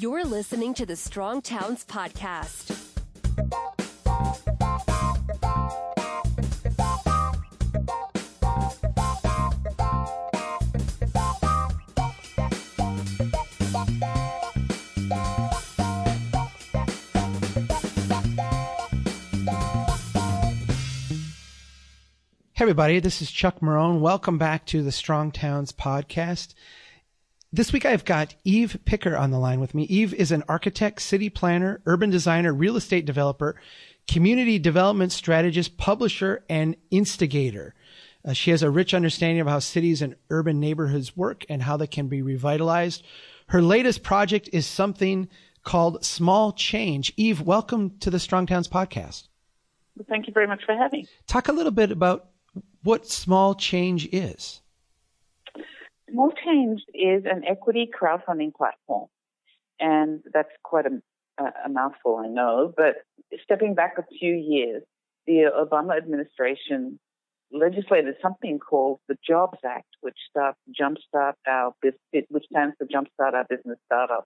You're listening to the Strong Towns Podcast. Hey, everybody, this is Chuck Marohn. Welcome back to the Strong Towns podcast. This week I've got Eve Picker on the line with me. Eve is an architect, city planner, urban designer, real estate developer, community development strategist, publisher, and instigator. Uh, she has a rich understanding of how cities and urban neighborhoods work and how they can be revitalized. Her latest project is something called Small Change. Eve, welcome to the Strong Towns podcast. Thank you very much for having. Talk a little bit about what Small Change is. Small Change is an equity crowdfunding platform. And that's quite a, a mouthful, I know. But stepping back a few years, the Obama administration legislated something called the Jobs Act, which starts jumpstart our which stands for Jumpstart Our Business Startup.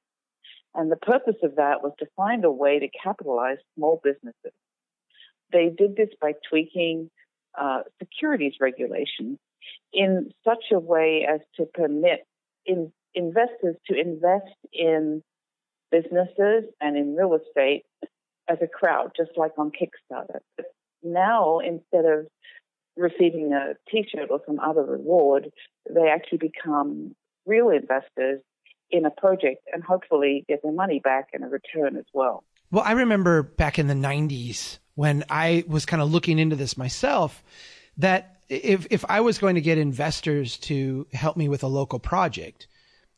And the purpose of that was to find a way to capitalize small businesses. They did this by tweaking uh, securities regulations in such a way as to permit in, investors to invest in businesses and in real estate as a crowd, just like on Kickstarter. But now, instead of receiving a T-shirt or some other reward, they actually become real investors in a project and hopefully get their money back in a return as well. Well, I remember back in the 90s when I was kind of looking into this myself that if if I was going to get investors to help me with a local project,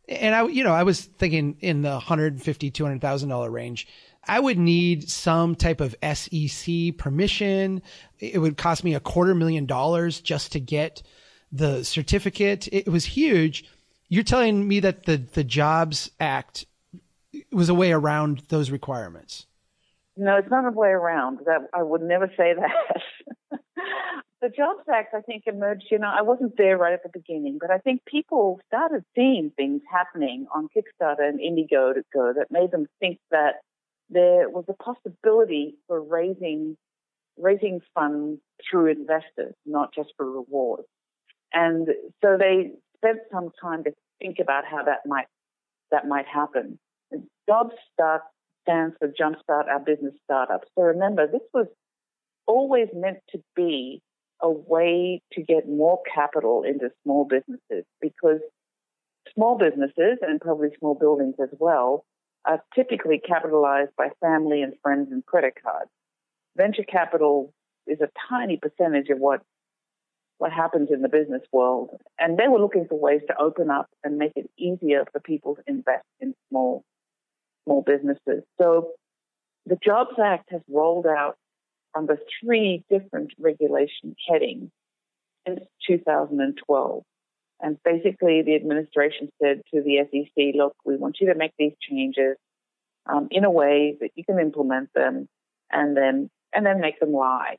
and I you know I was thinking in the 150 200,000 dollar range, I would need some type of SEC permission. It would cost me a quarter million dollars just to get the certificate. It was huge. You're telling me that the the Jobs Act was a way around those requirements. No, it's not a way around. That I would never say that. the Jobs Act, I think, emerged. You know, I wasn't there right at the beginning, but I think people started seeing things happening on Kickstarter and Indiegogo that made them think that there was a possibility for raising raising funds through investors, not just for rewards. And so they spent some time to think about how that might that might happen. Jobs Start stands for Jumpstart Our Business Startups. So remember, this was always meant to be a way to get more capital into small businesses because small businesses and probably small buildings as well are typically capitalized by family and friends and credit cards. Venture capital is a tiny percentage of what what happens in the business world. And they were looking for ways to open up and make it easier for people to invest in small small businesses. So the Jobs Act has rolled out under three different regulation headings since 2012. And basically, the administration said to the SEC, look, we want you to make these changes um, in a way that you can implement them and then, and then make them live.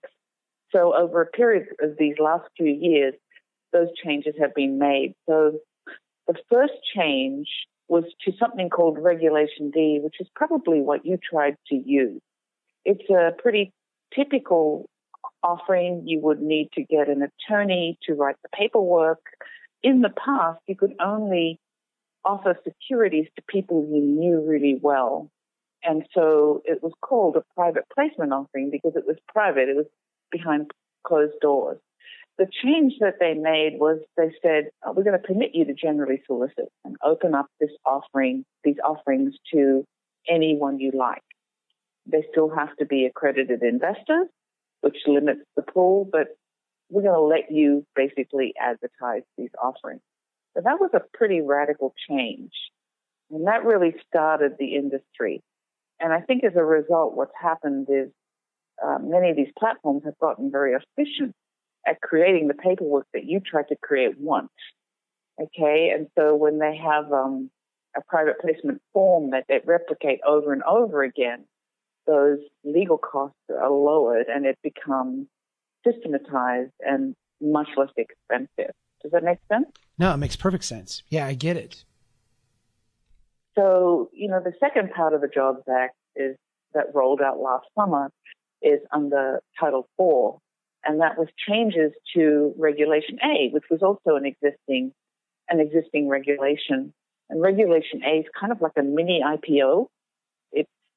So over a period of these last few years, those changes have been made. So the first change was to something called Regulation D, which is probably what you tried to use. It's a pretty typical offering. You would need to get an attorney to write the paperwork. In the past, you could only offer securities to people you knew really well. And so it was called a private placement offering because it was private. It was behind closed doors. The change that they made was they said, oh, we're going to permit you to generally solicit and open up this offering, these offerings to anyone you like. They still have to be accredited investors, which limits the pool, but we're going to let you basically advertise these offerings. So that was a pretty radical change. And that really started the industry. And I think as a result, what's happened is uh, many of these platforms have gotten very efficient at creating the paperwork that you tried to create once. Okay, and so when they have um, a private placement form that they replicate over and over again, those legal costs are lowered and it becomes systematized and much less expensive. Does that make sense? No, it makes perfect sense. Yeah, I get it. So, you know, the second part of the Jobs Act is that rolled out last summer is under Title IV, and that was changes to Regulation A, which was also an existing an existing regulation. And Regulation A is kind of like a mini IPO.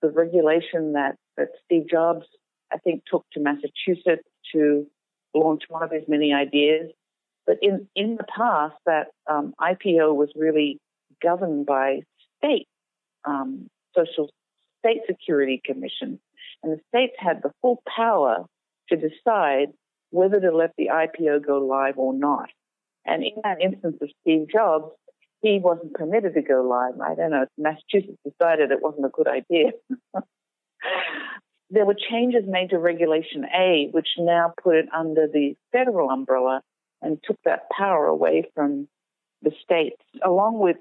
The regulation that, that Steve Jobs, I think, took to Massachusetts to launch one of his many ideas. But in, in the past, that um, IPO was really governed by state um, social state security commission, and the states had the full power to decide whether to let the IPO go live or not. And in that instance of Steve Jobs, he wasn't permitted to go live. I don't know. Massachusetts decided it wasn't a good idea. there were changes made to Regulation A, which now put it under the federal umbrella and took that power away from the states, along with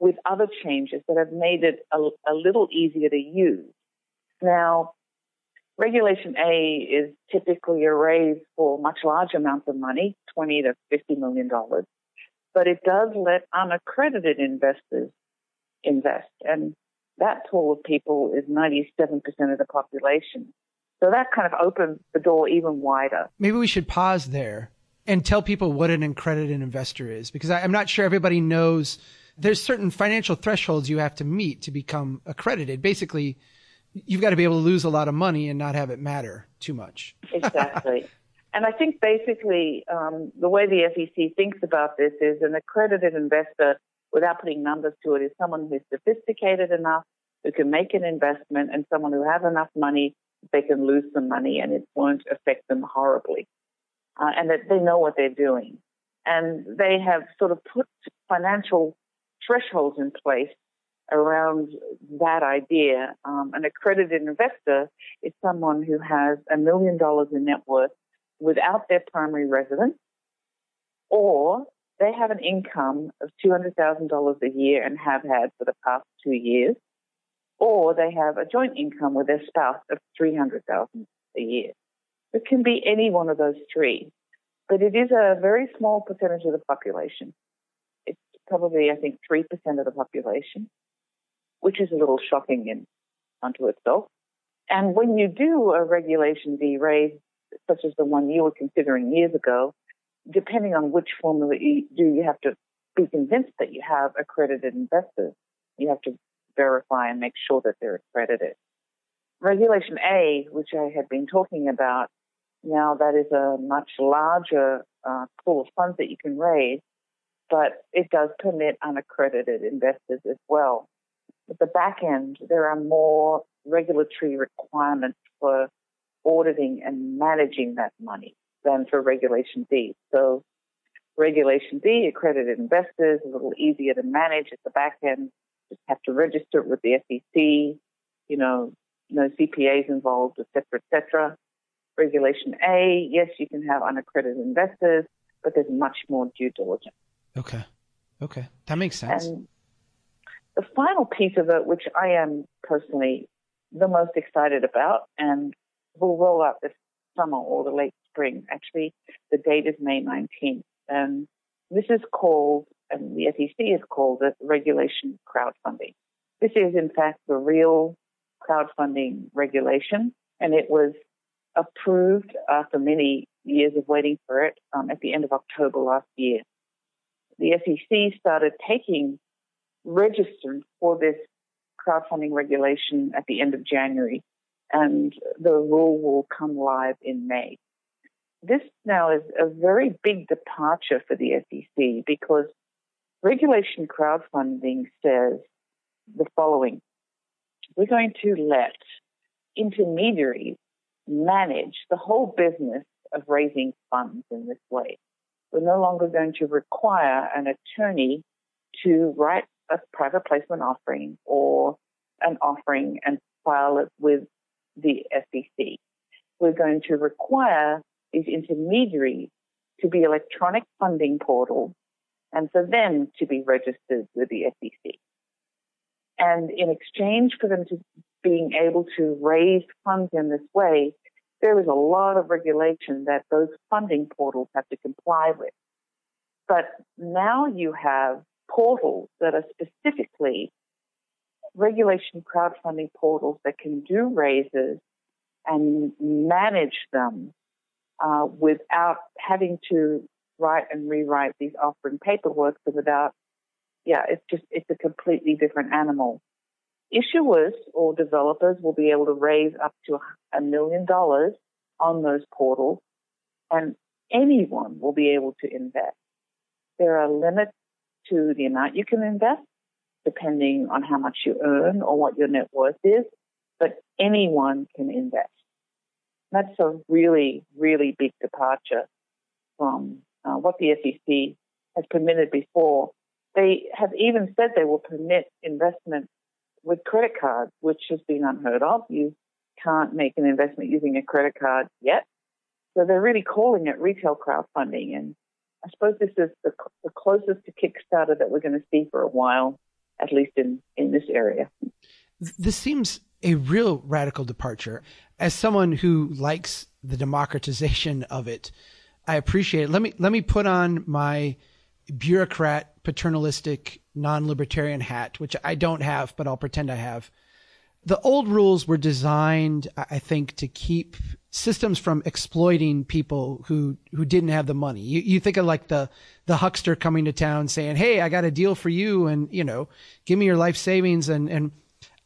with other changes that have made it a, a little easier to use. Now, Regulation A is typically a raise for much larger amounts of money, 20 to 50 million dollars, but it does let unaccredited investors invest, and that pool of people is 97% of the population. So that kind of opens the door even wider. Maybe we should pause there and tell people what an accredited investor is, because I, I'm not sure everybody knows. There's certain financial thresholds you have to meet to become accredited. Basically, you've got to be able to lose a lot of money and not have it matter too much. exactly. And I think basically um, the way the SEC thinks about this is an accredited investor, without putting numbers to it, is someone who's sophisticated enough who can make an investment and someone who has enough money they can lose some money and it won't affect them horribly. Uh, and that they know what they're doing. And they have sort of put financial thresholds in place around that idea. Um, an accredited investor is someone who has a million dollars in net worth without their primary residence, or they have an income of $200,000 a year and have had for the past two years, or they have a joint income with their spouse of 300,000 a year. It can be any one of those three, but it is a very small percentage of the population. It's probably, I think, 3% of the population which is a little shocking in unto itself. And when you do a Regulation D raise, such as the one you were considering years ago, depending on which formula you do, you have to be convinced that you have accredited investors. You have to verify and make sure that they're accredited. Regulation A, which I had been talking about, now that is a much larger uh, pool of funds that you can raise, but it does permit unaccredited investors as well. At the back end, there are more regulatory requirements for auditing and managing that money than for Regulation D. So Regulation D, accredited investors, a little easier to manage at the back end. Just have to register it with the SEC, you know, no CPAs involved, et cetera, et cetera. Regulation A, yes, you can have unaccredited investors, but there's much more due diligence. Okay. Okay. That makes sense. And the final piece of it, which I am personally the most excited about and will roll out this summer or the late spring. Actually, the date is May 19th. And this is called, and the SEC is called it regulation crowdfunding. This is, in fact, the real crowdfunding regulation, and it was approved after many years of waiting for it um, at the end of October last year. The SEC started taking registered for this crowdfunding regulation at the end of January, and the rule will come live in May. This now is a very big departure for the SEC because regulation crowdfunding says the following. We're going to let intermediaries manage the whole business of raising funds in this way. We're no longer going to require an attorney to write a private placement offering or an offering and file it with the SEC. We're going to require these intermediaries to be electronic funding portals and for them to be registered with the SEC. And in exchange for them to being able to raise funds in this way, there is a lot of regulation that those funding portals have to comply with. But now you have portals that are specifically regulation crowdfunding portals that can do raises and manage them uh, without having to write and rewrite these offering paperwork without, yeah, it's just, it's a completely different animal. Issuers or developers will be able to raise up to a million dollars on those portals and anyone will be able to invest. There are limits to the amount you can invest depending on how much you earn or what your net worth is, but anyone can invest. That's a really, really big departure from uh, what the SEC has permitted before. They have even said they will permit investment with credit cards, which has been unheard of. You can't make an investment using a credit card yet. So they're really calling it retail crowdfunding. And I suppose this is the, the closest to Kickstarter that we're going to see for a while, at least in, in this area. This seems a real radical departure. As someone who likes the democratization of it, I appreciate it. Let me let me put on my bureaucrat, paternalistic, non-libertarian hat, which I don't have, but I'll pretend I have. The old rules were designed, I think, to keep systems from exploiting people who who didn't have the money. You you think of like the the huckster coming to town saying, "Hey, I got a deal for you, and you know, give me your life savings." And and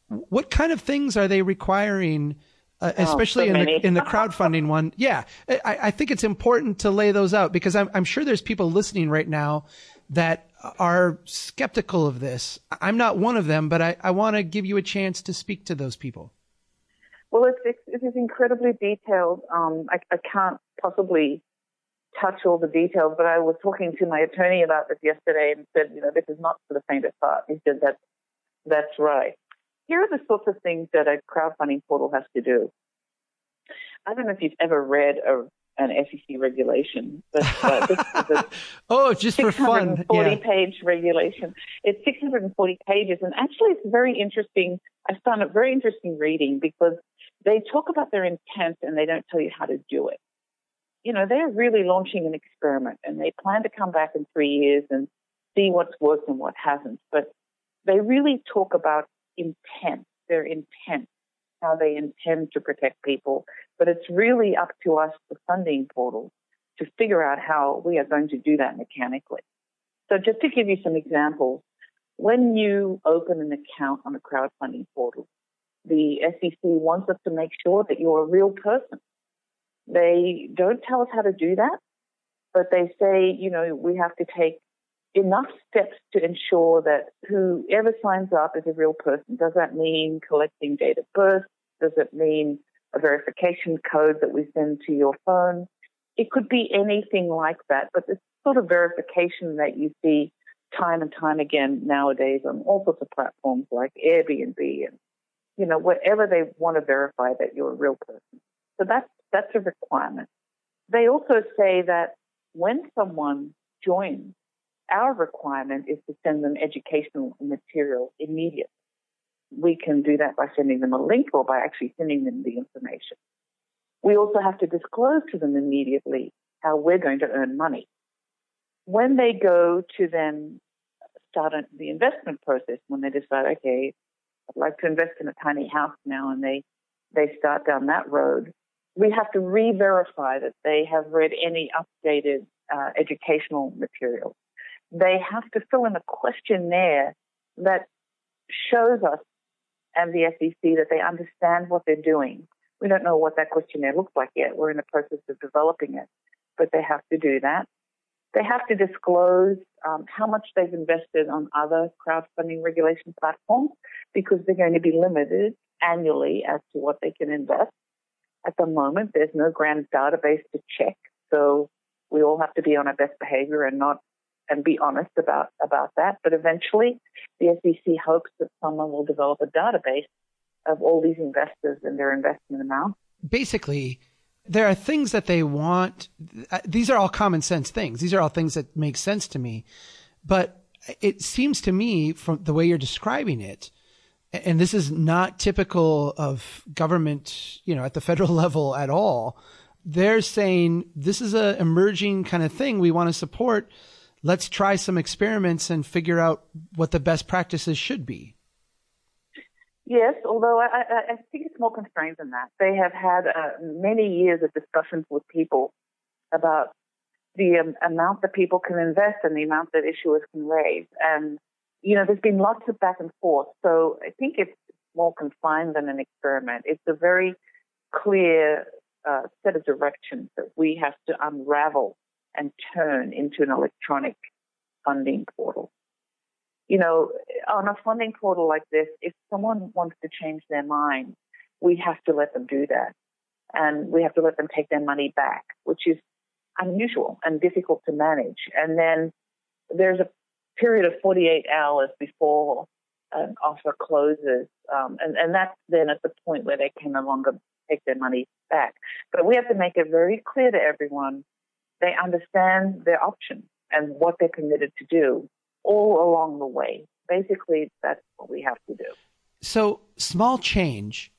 what kind of things are they requiring? Uh, oh, especially so in the in the crowdfunding one. Yeah, I, I, think it's important to lay those out because I'm I'm sure there's people listening right now that are skeptical of this. I'm not one of them, but I, I want to give you a chance to speak to those people. Well, it's, it is incredibly detailed. Um, I, I can't possibly touch all the details, but I was talking to my attorney about this yesterday and said, you know, this is not for the faint of heart. He said that's that's right here are the sorts of things that a crowdfunding portal has to do. I don't know if you've ever read a, an SEC regulation, but uh, this is a oh, just for fun, yeah. page regulation. It's 640 pages, and actually, it's very interesting. I found it very interesting reading because they talk about their intent and they don't tell you how to do it. You know, they're really launching an experiment, and they plan to come back in three years and see what's worked and what hasn't. But they really talk about intent, their intent, how they intend to protect people. But it's really up to us, the funding portal, to figure out how we are going to do that mechanically. So just to give you some examples, when you open an account on a crowdfunding portal, the SEC wants us to make sure that you're a real person. They don't tell us how to do that, but they say, you know, we have to take enough steps to ensure that whoever signs up is a real person. Does that mean collecting date of birth? Does it mean a verification code that we send to your phone? It could be anything like that, but the sort of verification that you see time and time again nowadays on all sorts of platforms like Airbnb and, you know, whatever they want to verify that you're a real person. So that's, that's a requirement. They also say that when someone joins our requirement is to send them educational material immediately. We can do that by sending them a link or by actually sending them the information. We also have to disclose to them immediately how we're going to earn money. When they go to then start the investment process, when they decide, okay, like to invest in a tiny house now, and they, they start down that road, we have to re-verify that they have read any updated uh, educational materials they have to fill in a questionnaire that shows us and the SEC that they understand what they're doing. We don't know what that questionnaire looks like yet. We're in the process of developing it, but they have to do that. They have to disclose um, how much they've invested on other crowdfunding regulation platforms because they're going to be limited annually as to what they can invest. At the moment, there's no grand database to check, so we all have to be on our best behavior and not and be honest about, about that. But eventually, the SEC hopes that someone will develop a database of all these investors and their investment amount. Basically, there are things that they want. Uh, these are all common sense things. These are all things that make sense to me. But it seems to me from the way you're describing it, and this is not typical of government, you know, at the federal level at all. They're saying this is an emerging kind of thing we want to support let's try some experiments and figure out what the best practices should be. Yes, although I, I, I think it's more constrained than that. They have had uh, many years of discussions with people about the um, amount that people can invest and the amount that issuers can raise. And, you know, there's been lots of back and forth. So I think it's more confined than an experiment. It's a very clear uh, set of directions that we have to unravel and turn into an electronic funding portal. You know, on a funding portal like this, if someone wants to change their mind, we have to let them do that. And we have to let them take their money back, which is unusual and difficult to manage. And then there's a period of 48 hours before an offer closes. Um, and, and that's then at the point where they can no longer take their money back. But we have to make it very clear to everyone they understand their options and what they're committed to do all along the way. Basically, that's what we have to do. So, small change,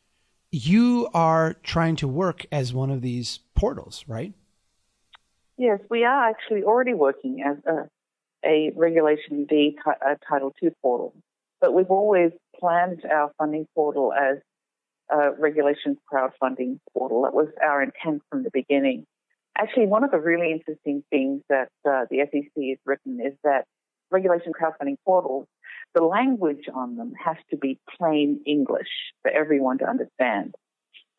you are trying to work as one of these portals, right? Yes, we are actually already working as a, a Regulation D a Title II portal, but we've always planned our funding portal as a regulations crowdfunding portal. That was our intent from the beginning. Actually, one of the really interesting things that uh, the SEC has written is that regulation crowdfunding portals, the language on them has to be plain English for everyone to understand.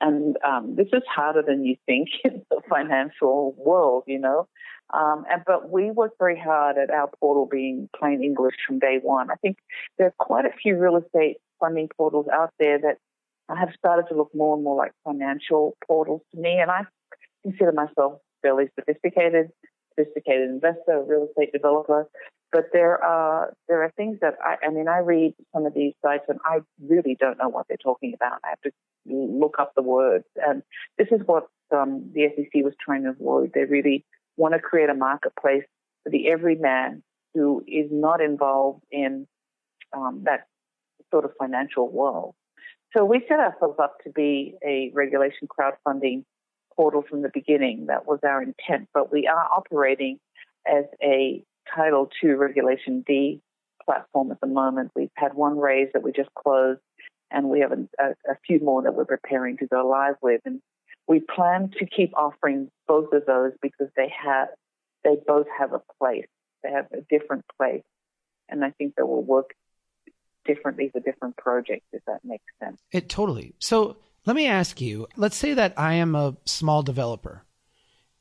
And um, this is harder than you think in the financial world, you know. Um, and, but we worked very hard at our portal being plain English from day one. I think there are quite a few real estate funding portals out there that have started to look more and more like financial portals to me. And I consider myself fairly sophisticated, sophisticated investor, real estate developer. But there are there are things that I, I mean I read some of these sites and I really don't know what they're talking about. I have to look up the words, and this is what um, the SEC was trying to avoid. They really want to create a marketplace for the everyman who is not involved in um, that sort of financial world. So we set ourselves up to be a regulation crowdfunding portal from the beginning. That was our intent, but we are operating as a Title II Regulation D platform at the moment. We've had one raise that we just closed, and we have a, a, few more that we're preparing to go live with. And we plan to keep offering both of those because they have they both have a place. They have a different place, and I think they will work differently for different projects. If that makes sense. It totally. So let me ask you. Let's say that I am a small developer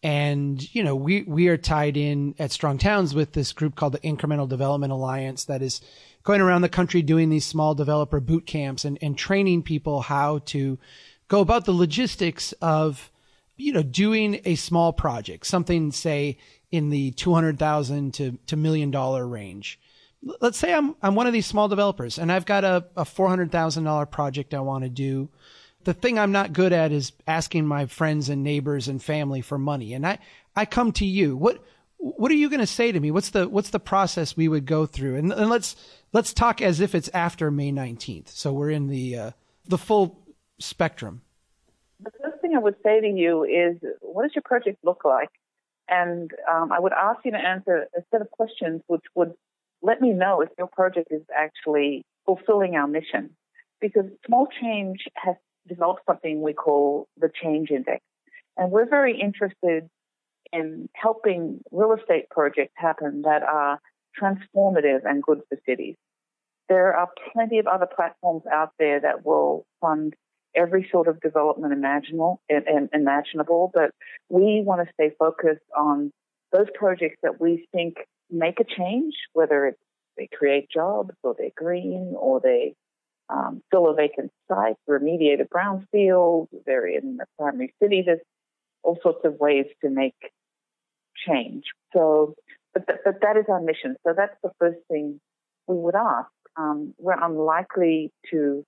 and you know we we are tied in at strong towns with this group called the incremental development alliance that is going around the country doing these small developer boot camps and, and training people how to go about the logistics of you know doing a small project something say in the 200,000 to to million dollar range. Let's say I'm I'm one of these small developers and I've got a, a $400,000 project I want to do the thing I'm not good at is asking my friends and neighbors and family for money. And I, I come to you. What, what are you going to say to me? What's the, what's the process we would go through? And, and let's, let's talk as if it's after May 19th. So we're in the, uh, the full spectrum. The first thing I would say to you is, what does your project look like? And um, I would ask you to answer a set of questions which would let me know if your project is actually fulfilling our mission. Because small change has developed something we call the Change Index. And we're very interested in helping real estate projects happen that are transformative and good for cities. There are plenty of other platforms out there that will fund every sort of development imaginable, and imaginable, but we want to stay focused on those projects that we think make a change, whether it's they create jobs or they're green or they um, fill a vacant site, remediate a brownfield, they're in the primary city. There's all sorts of ways to make change. So, but, th- but that is our mission. So that's the first thing we would ask. Um, we're unlikely to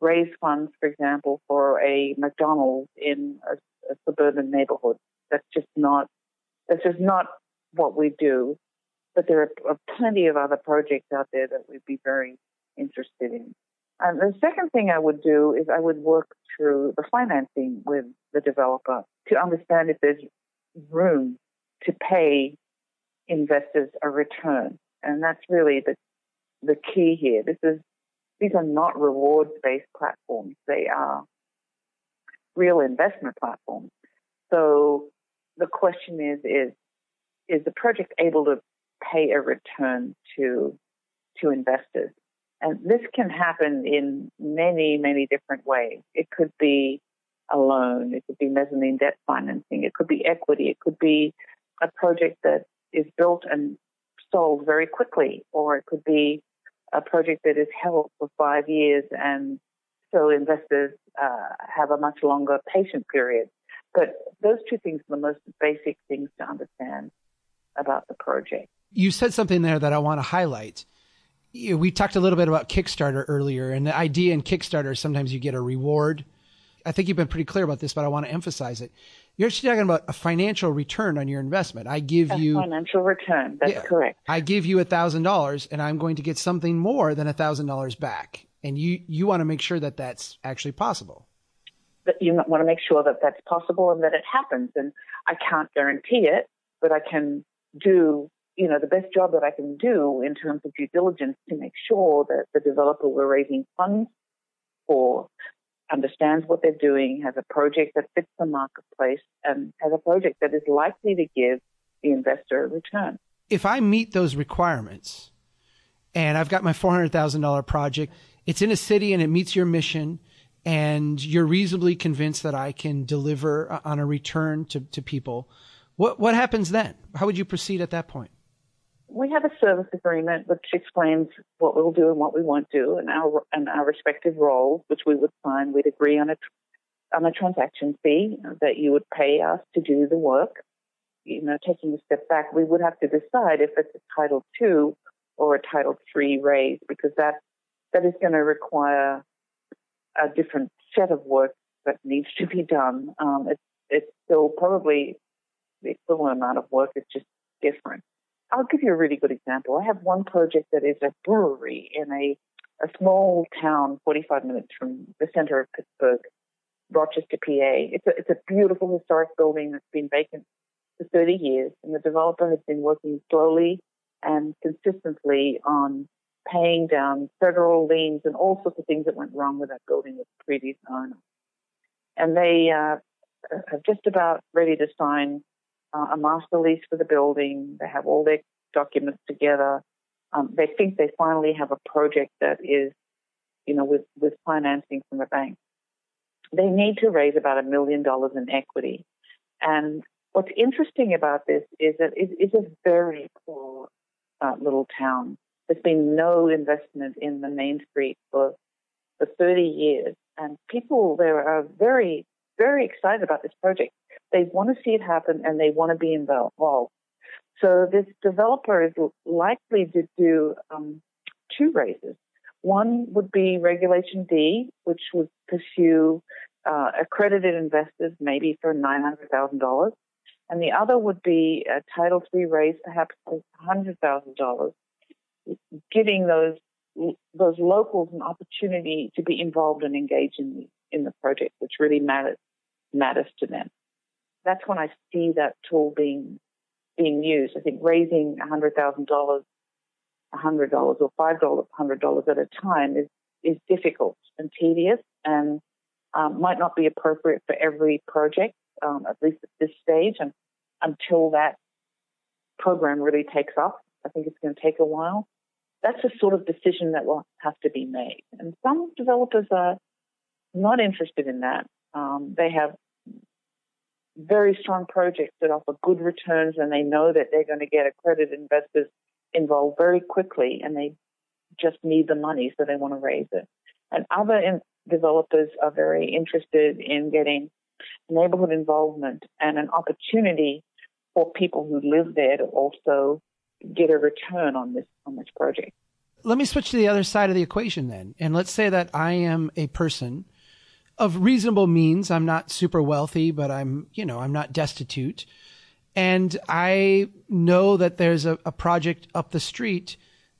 raise funds, for example, for a McDonald's in a, a suburban neighborhood. That's just not, that's just not what we do. But there are, are plenty of other projects out there that we'd be very interested in. And the second thing I would do is I would work through the financing with the developer to understand if there's room to pay investors a return. And that's really the, the key here. This is these are not rewards-based platforms. They are real investment platforms. So the question is, is, is the project able to pay a return to, to investors? And this can happen in many, many different ways. It could be a loan, it could be mezzanine debt financing, it could be equity, it could be a project that is built and sold very quickly, or it could be a project that is held for five years and so investors uh, have a much longer patient period. But those two things are the most basic things to understand about the project. You said something there that I want to highlight we talked a little bit about Kickstarter earlier, and the idea in Kickstarter sometimes you get a reward. I think you've been pretty clear about this, but I want to emphasize it. You're actually talking about a financial return on your investment. I give a you financial return. That's yeah, correct. I give you a thousand dollars, and I'm going to get something more than a thousand dollars back. And you you want to make sure that that's actually possible. But you want to make sure that that's possible and that it happens. And I can't guarantee it, but I can do you know, the best job that I can do in terms of due diligence to make sure that the developer we're raising funds for understands what they're doing, has a project that fits the marketplace, and has a project that is likely to give the investor a return. If I meet those requirements and I've got my $400,000 project, it's in a city and it meets your mission, and you're reasonably convinced that I can deliver uh, on a return to, to people, what, what happens then? How would you proceed at that point? We have a service agreement which explains what we'll do and what we won't do and our and our respective roles, which we would sign. We'd agree on a on a transaction fee that you would pay us to do the work. You know, taking a step back, we would have to decide if it's a Title Two or a Title Three raise because that that is going to require a different set of work that needs to be done. Um, it's it's still probably the equivalent amount of work. It's just different. I'll give you a really good example. I have one project that is a brewery in a, a small town 45 minutes from the center of Pittsburgh, Rochester, PA. It's a, it's a beautiful historic building that's been vacant for 30 years, and the developer has been working slowly and consistently on paying down federal liens and all sorts of things that went wrong with that building with the previous owner. And they uh, are just about ready to sign uh, a master lease for the building. They have all their documents together. Um, they think they finally have a project that is, you know, with, with financing from the bank. They need to raise about a million dollars in equity. And what's interesting about this is that it is a very poor uh, little town. There's been no investment in the main street for for 30 years, and people there are very, very excited about this project. They want to see it happen and they want to be involved. So this developer is likely to do um, two raises. One would be Regulation D, which would pursue uh, accredited investors maybe for $900,000. And the other would be a Title III raise, perhaps $100,000, giving those those locals an opportunity to be involved and engaged in the, in the project, which really matters matters to them that's when I see that tool being being used. I think raising hundred thousand dollars, hundred dollars or five dollars, hundred dollars at a time is is difficult and tedious, and um, might not be appropriate for every project, um, at least at this stage, and until that program really takes off. I think it's going to take a while. That's a sort of decision that will have to be made. And some developers are not interested in that. Um, they have very strong projects that offer good returns and they know that they're going to get accredited investors involved very quickly and they just need the money so they want to raise it. And other in- developers are very interested in getting neighborhood involvement and an opportunity for people who live there to also get a return on this on this project. Let me switch to the other side of the equation then. And let's say that I am a person of reasonable means. I'm not super wealthy, but I'm, you know, I'm not destitute. And I know that there's a, a project up the street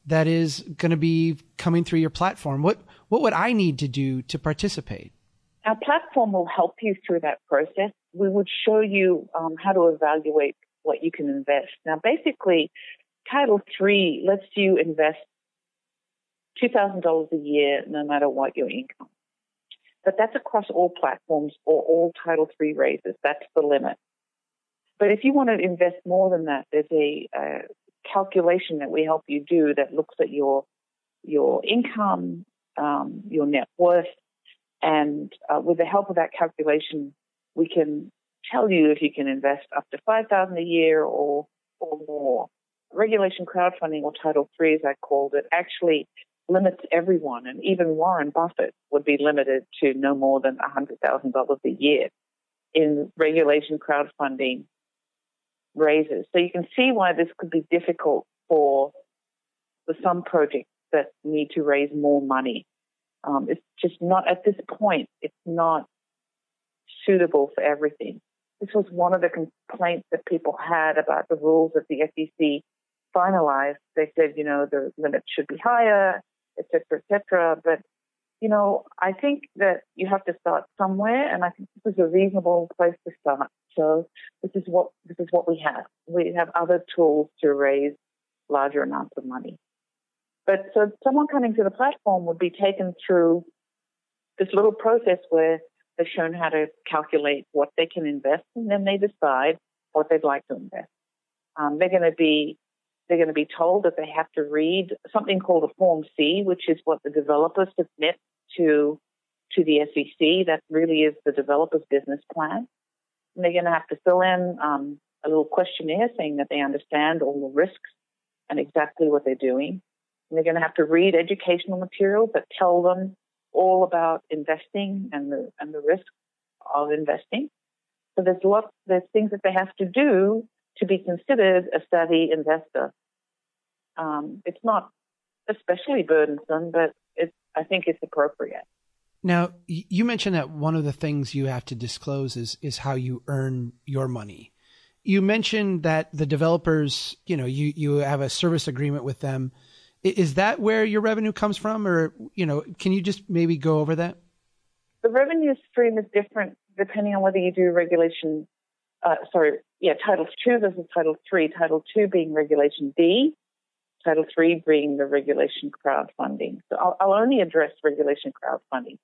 that is going to be coming through your platform. What, what would I need to do to participate? Our platform will help you through that process. We would show you um, how to evaluate what you can invest. Now, basically, Title III lets you invest $2,000 a year, no matter what your income. But that's across all platforms or all Title III raises. That's the limit. But if you want to invest more than that, there's a, a calculation that we help you do that looks at your your income, um, your net worth, and uh, with the help of that calculation, we can tell you if you can invest up to five thousand a year or or more. Regulation crowdfunding or Title III, as I called it, actually limits everyone, and even Warren Buffett would be limited to no more than $100,000 a year in regulation crowdfunding raises. So you can see why this could be difficult for, for some projects that need to raise more money. Um, it's just not, at this point, it's not suitable for everything. This was one of the complaints that people had about the rules that the SEC finalized. They said, you know, the limit should be higher, et cetera, et cetera. But, you know, I think that you have to start somewhere, and I think this is a reasonable place to start. So this is what this is what we have. We have other tools to raise larger amounts of money. But so someone coming to the platform would be taken through this little process where they're shown how to calculate what they can invest, and then they decide what they'd like to invest. Um, they're going to be they're going to be told that they have to read something called a Form C, which is what the developers submit to to the SEC. That really is the developer's business plan. And they're going to have to fill in um, a little questionnaire saying that they understand all the risks and exactly what they're doing. And they're going to have to read educational materials that tell them all about investing and the and the risks of investing. So there's lots there's things that they have to do to be considered a savvy investor. Um, it's not especially burdensome, but it's, I think it's appropriate. Now, you mentioned that one of the things you have to disclose is is how you earn your money. You mentioned that the developers, you know, you you have a service agreement with them. Is that where your revenue comes from, or you know, can you just maybe go over that? The revenue stream is different depending on whether you do regulation. Uh, sorry, yeah, Title Two versus Title Three. Title Two being Regulation D, Title Three being the regulation crowdfunding. So I'll, I'll only address regulation crowdfunding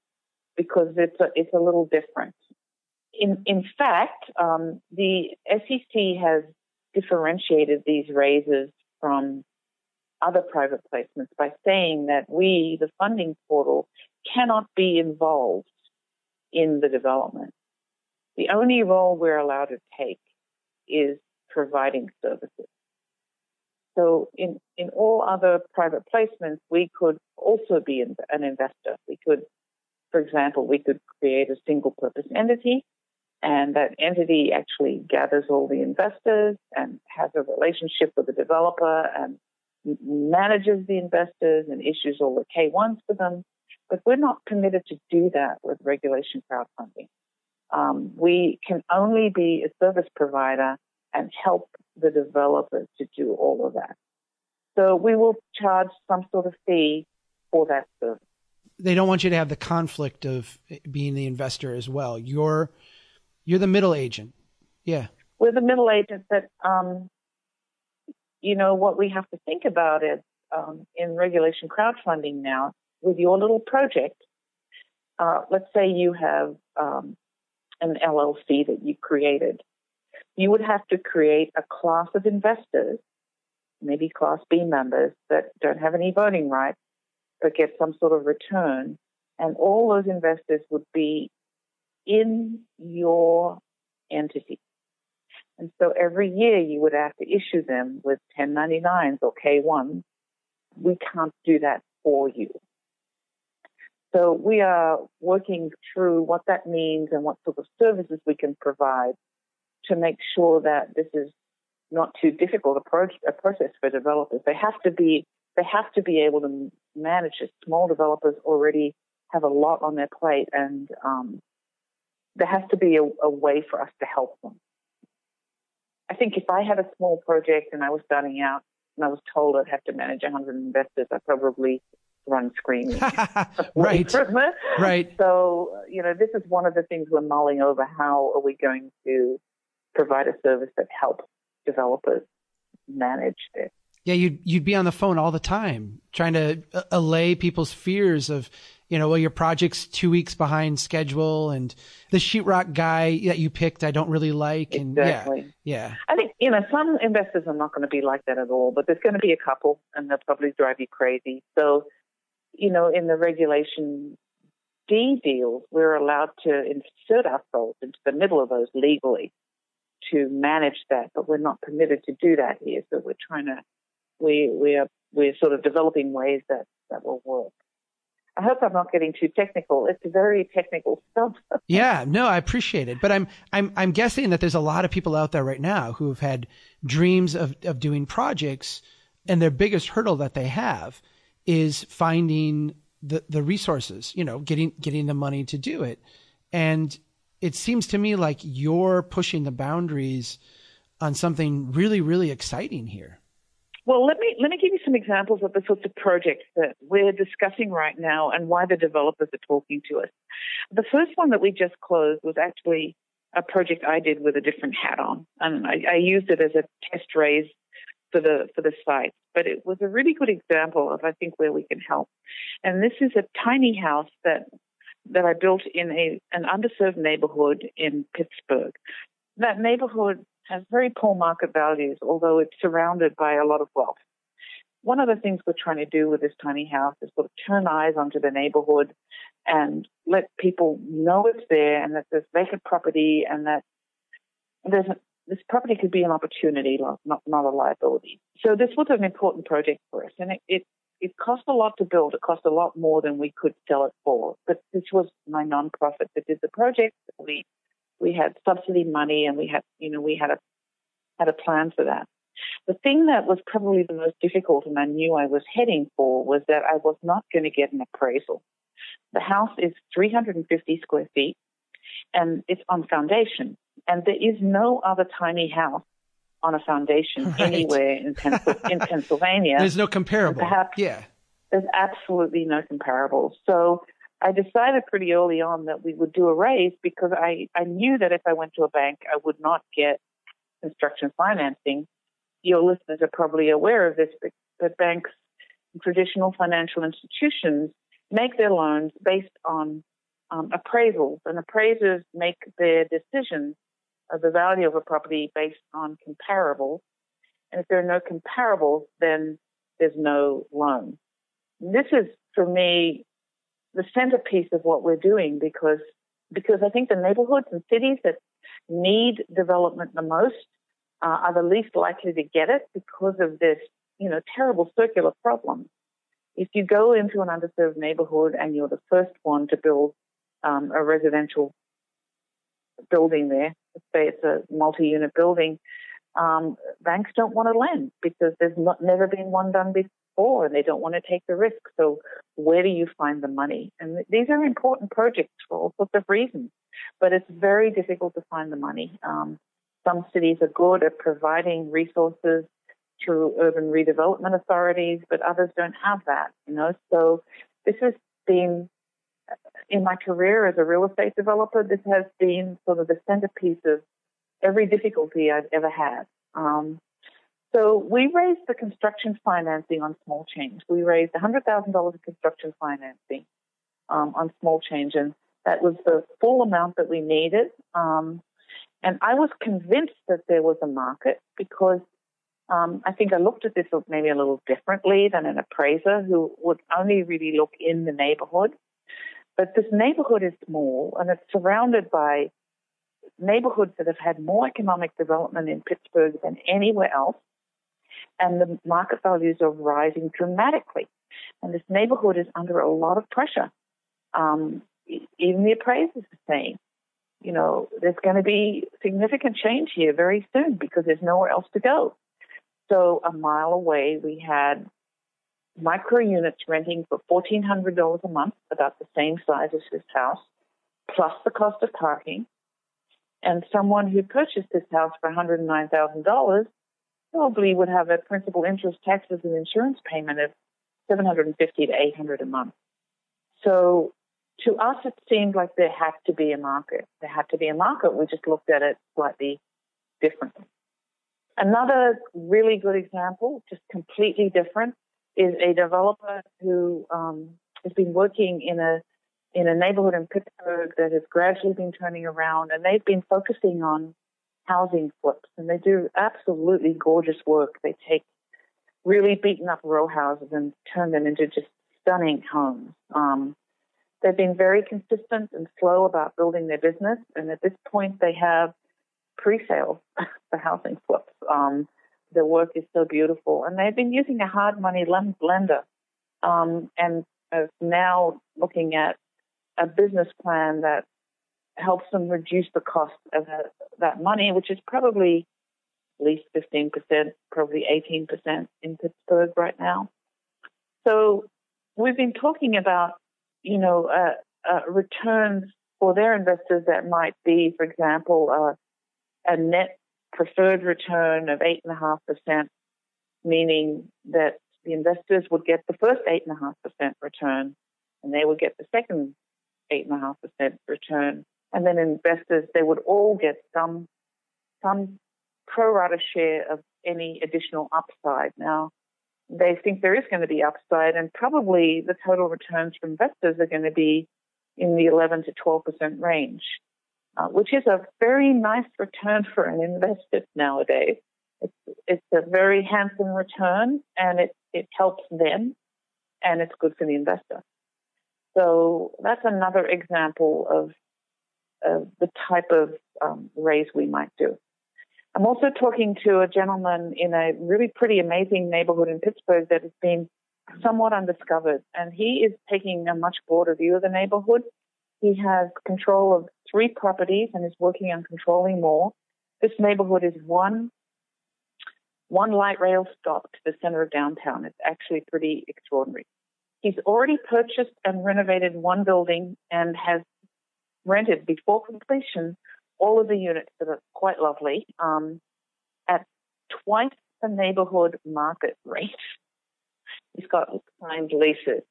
because it's a, it's a little different. In in fact, um, the SEC has differentiated these raises from other private placements by saying that we, the funding portal, cannot be involved in the development. The only role we're allowed to take is providing services. So in, in all other private placements, we could also be an investor. We could, for example, we could create a single purpose entity and that entity actually gathers all the investors and has a relationship with the developer and manages the investors and issues all the K1s for them. But we're not permitted to do that with regulation crowdfunding. Um, we can only be a service provider and help the developers to do all of that. So we will charge some sort of fee for that service. They don't want you to have the conflict of being the investor as well. You're you're the middle agent. Yeah. We're the middle agent that um, you know what we have to think about is um, in regulation crowdfunding now with your little project. Uh, let's say you have um, an LLC that you created you would have to create a class of investors, maybe Class B members that don't have any voting rights, but get some sort of return. And all those investors would be in your entity. And so every year you would have to issue them with 1099s or K1s. We can't do that for you. So we are working through what that means and what sort of services we can provide to make sure that this is not too difficult a, pro- a process for developers. They have to be they have to be able to manage it. Small developers already have a lot on their plate, and um, there has to be a, a way for us to help them. I think if I had a small project and I was starting out and I was told I'd have to manage 100 investors, I probably run screaming. right. right. So, you know, this is one of the things we're mulling over. How are we going to provide a service that helps developers manage this. Yeah, you'd you'd be on the phone all the time trying to uh, allay people's fears of, you know, well, your project's two weeks behind schedule, and the sheetrock guy that you picked, I don't really like, and exactly. yeah, yeah. I think you know some investors are not going to be like that at all, but there's going to be a couple, and they'll probably drive you crazy. So, you know, in the regulation D deals, we're allowed to insert ourselves into the middle of those legally to manage that, but we're not permitted to do that here. So we're trying to we we are we're sort of developing ways that that will work. I hope I'm not getting too technical. It's very technical stuff. yeah, no, I appreciate it, but I'm I'm I'm guessing that there's a lot of people out there right now who have had dreams of of doing projects, and their biggest hurdle that they have is finding the the resources. You know, getting getting the money to do it, and it seems to me like you're pushing the boundaries on something really really exciting here. Well, let me let me give you some examples of the sorts of projects that we're discussing right now and why the developers are talking to us. The first one that we just closed was actually a project I did with a different hat on, and I, I used it as a test raise for the for the site. But it was a really good example of I think where we can help. And this is a tiny house that that I built in a an underserved neighborhood in Pittsburgh. That neighborhood has very poor market values, although it's surrounded by a lot of wealth. One of the things we're trying to do with this tiny house is sort of turn eyes onto the neighborhood and let people know it's there and that there's vacant property and that there's this property could be an opportunity, not, not a liability. So this was an important project for us, and it, it it cost a lot to build. It cost a lot more than we could sell it for. But this was my nonprofit that did the project. We we had subsidy money and we had, you know, we had a, had a plan for that. The thing that was probably the most difficult and I knew I was heading for was that I was not going to get an appraisal. The house is 350 square feet and it's on foundation and there is no other tiny house on a foundation right. anywhere in, in Pennsylvania. There's no comparable. Perhaps, yeah. There's absolutely no comparable. So I decided pretty early on that we would do a raise because I, I knew that if I went to a bank, I would not get construction financing. Your listeners are probably aware of this, but, but banks, and traditional financial institutions, make their loans based on um, appraisals, and appraisers make their decisions the value of a property based on comparables. And if there are no comparables, then there's no loan. This is, for me, the centerpiece of what we're doing because because I think the neighborhoods and cities that need development the most uh, are the least likely to get it because of this, you know, terrible circular problem. If you go into an underserved neighborhood and you're the first one to build um, a residential building there, say it's a multi-unit building, um, banks don't want to lend because there's not, never been one done before and they don't want to take the risk. So where do you find the money? And these are important projects for all sorts of reasons, but it's very difficult to find the money. Um, some cities are good at providing resources through urban redevelopment authorities, but others don't have that, you know. So this has been in my career as a real estate developer, this has been sort of the centerpiece of every difficulty I've ever had. Um, so we raised the construction financing on small change. We raised $100,000 in construction financing um, on small change, and that was the full amount that we needed. Um, and I was convinced that there was a market because um, I think I looked at this maybe a little differently than an appraiser who would only really look in the neighborhood. But this neighborhood is small and it's surrounded by neighborhoods that have had more economic development in Pittsburgh than anywhere else and the market values are rising dramatically. And this neighborhood is under a lot of pressure. Um, even the appraisers are saying, you know, there's going to be significant change here very soon because there's nowhere else to go. So a mile away, we had micro units renting for $1,400 a month, about the same size as this house, plus the cost of parking. And someone who purchased this house for $109,000 probably would have a principal interest taxes and insurance payment of 750 to 800 a month. So to us, it seemed like there had to be a market. There had to be a market. We just looked at it slightly differently. Another really good example, just completely different, is a developer who um, has been working in a in a neighborhood in Pittsburgh that has gradually been turning around, and they've been focusing on housing flips, and they do absolutely gorgeous work. They take really beaten up row houses and turn them into just stunning homes. Um, they've been very consistent and slow about building their business, and at this point, they have pre-sales for housing flips. Um, their work is so beautiful, and they've been using a hard money lender, um, and is now looking at a business plan that helps them reduce the cost of that, that money, which is probably at least 15%, probably 18% in Pittsburgh right now. So we've been talking about, you know, uh, uh, returns for their investors that might be, for example, uh, a net preferred return of 8.5%, meaning that the investors would get the first 8.5% return and they would get the second 8.5% return. And then investors, they would all get some, some pro rata share of any additional upside. Now, they think there is going to be upside, and probably the total returns for investors are going to be in the 11 to 12% range, uh, which is a very nice return for an investor nowadays. It's, it's a very handsome return, and it, it helps them, and it's good for the investor. So that's another example of, of the type of um, raise we might do. I'm also talking to a gentleman in a really pretty amazing neighborhood in Pittsburgh that has been somewhat undiscovered, and he is taking a much broader view of the neighborhood. He has control of three properties and is working on controlling more. This neighborhood is one one light rail stop to the center of downtown. It's actually pretty extraordinary. He's already purchased and renovated one building and has rented before completion all of the units that are quite lovely um, at twice the neighborhood market rate. He's got signed leases.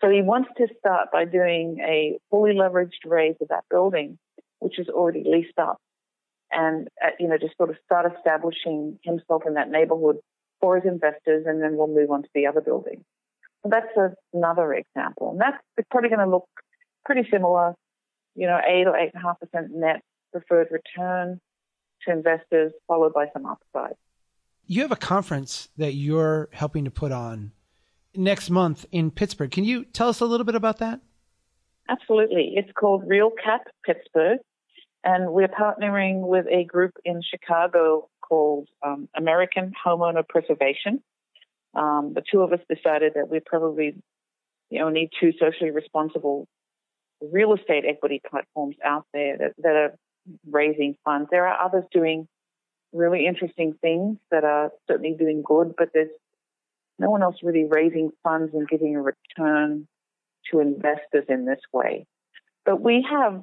So he wants to start by doing a fully leveraged raise of that building, which is already leased up, and uh, you know just sort of start establishing himself in that neighborhood for his investors, and then we'll move on to the other building. So that's a, another example, and that's probably going to look pretty similar, you know, eight or eight and a half percent net preferred return to investors, followed by some upside. You have a conference that you're helping to put on next month in Pittsburgh. Can you tell us a little bit about that? Absolutely. It's called RealCap Pittsburgh, and we're partnering with a group in Chicago called um, American Homeowner Preservation. Um, the two of us decided that we probably know need two socially responsible real estate equity platforms out there that, that are raising funds. There are others doing really interesting things that are certainly doing good, but there's no one else really raising funds and giving a return to investors in this way. But we have,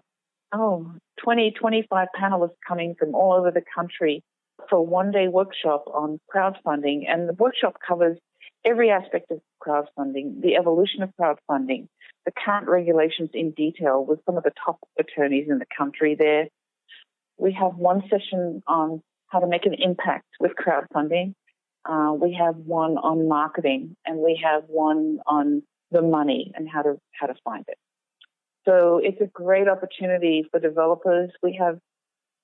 oh, 20, 25 panelists coming from all over the country for a one day workshop on crowdfunding. And the workshop covers every aspect of crowdfunding, the evolution of crowdfunding, the current regulations in detail with some of the top attorneys in the country there. We have one session on how to make an impact with crowdfunding. Uh, we have one on marketing, and we have one on the money and how to how to find it. So it's a great opportunity for developers. We have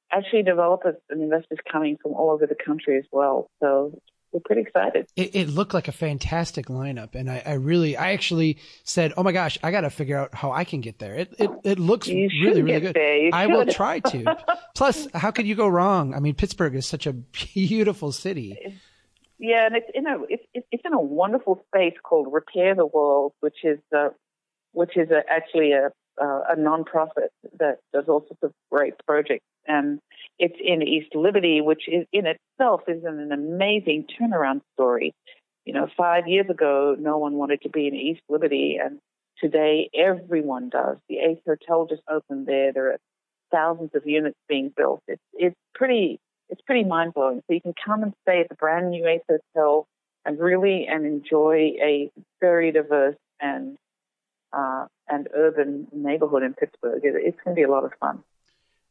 actually developers and investors coming from all over the country as well. So we're pretty excited. It, it, looked like a fantastic lineup, and I, I, really, I actually said, "Oh my gosh, I got to figure out how I can get there." It it, it looks you really really good. I will try to. Plus, how could you go wrong? I mean, Pittsburgh is such a beautiful city. Yeah, and it's in a it's it's in a wonderful space called Repair the World, which is uh, which is a, actually a uh, a nonprofit that does all sorts of great projects and it's in East Liberty, which is in itself is an amazing turnaround story. You know, five years ago, no one wanted to be in East Liberty, and today everyone does. The Ace Hotel just opened there. There are thousands of units being built. It's it's pretty it's pretty mind blowing. So you can come and stay at the brand new Ace Hotel and really and enjoy a very diverse and uh, and urban neighborhood in Pittsburgh. It, it's going to be a lot of fun.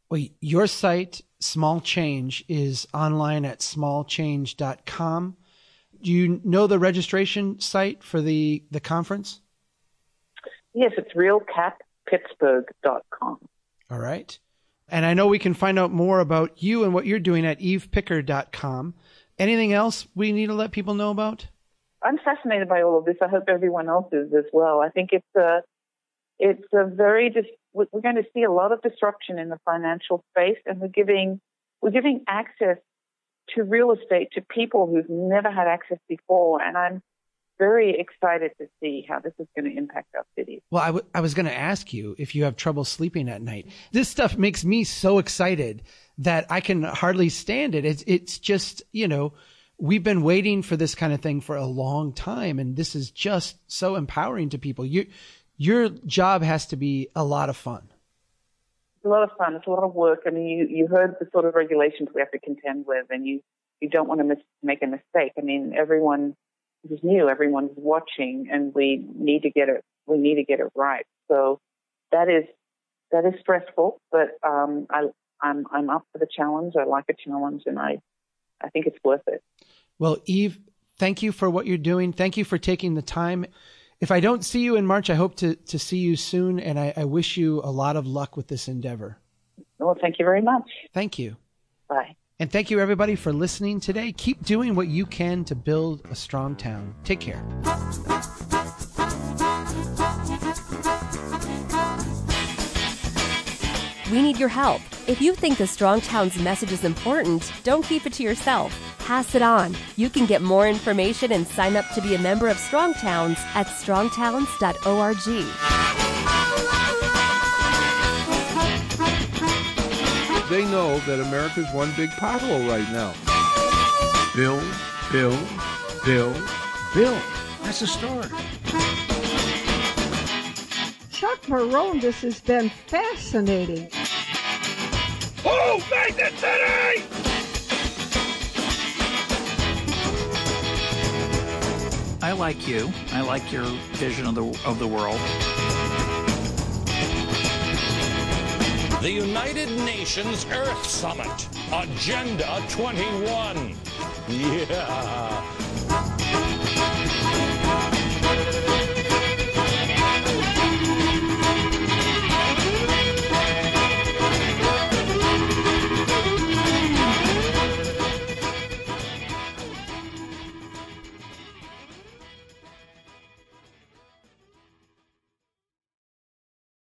Well, your site, Small Change, is online at smallchange.com. Do you know the registration site for the, the conference? Yes, it's realcappittsburgh.com. All right. And I know we can find out more about you and what you're doing at evepicker.com. Anything else we need to let people know about? I'm fascinated by all of this. I hope everyone else is as well. I think it's a, it's a very, dis- we're going to see a lot of disruption in the financial space, and we're giving, we're giving access to real estate to people who've never had access before. And I'm very excited to see how this is going to impact our cities. Well, I, w- I was going to ask you if you have trouble sleeping at night. This stuff makes me so excited that I can hardly stand it. It's, it's just, you know, we've been waiting for this kind of thing for a long time. And this is just so empowering to people. You, your job has to be a lot of fun. It's a lot of fun. It's a lot of work. I mean, you, you heard the sort of regulations we have to contend with, and you, you don't want to mis- make a mistake. I mean, everyone is new. Everyone's watching, and we need to get it. We need to get it right. So that is that is stressful, but um, I, I'm I'm up for the challenge. I like a challenge, and I I think it's worth it. Well, Eve, thank you for what you're doing. Thank you for taking the time. If I don't see you in March, I hope to, to see you soon, and I, I wish you a lot of luck with this endeavor. Well, thank you very much. Thank you. Bye. And thank you, everybody, for listening today. Keep doing what you can to build a strong town. Take care. We need your help. If you think the Strong Towns message is important, don't keep it to yourself. Pass it on. You can get more information and sign up to be a member of Strong Towns at strongtowns.org. They know that America's one big pothole right now. Bill, Bill, Bill, Bill. That's the story. Chuck Marohn, this has been fascinating. Who made the city? I like you. I like your vision of the of the world. The United Nations Earth Summit, Agenda 21. Yeah.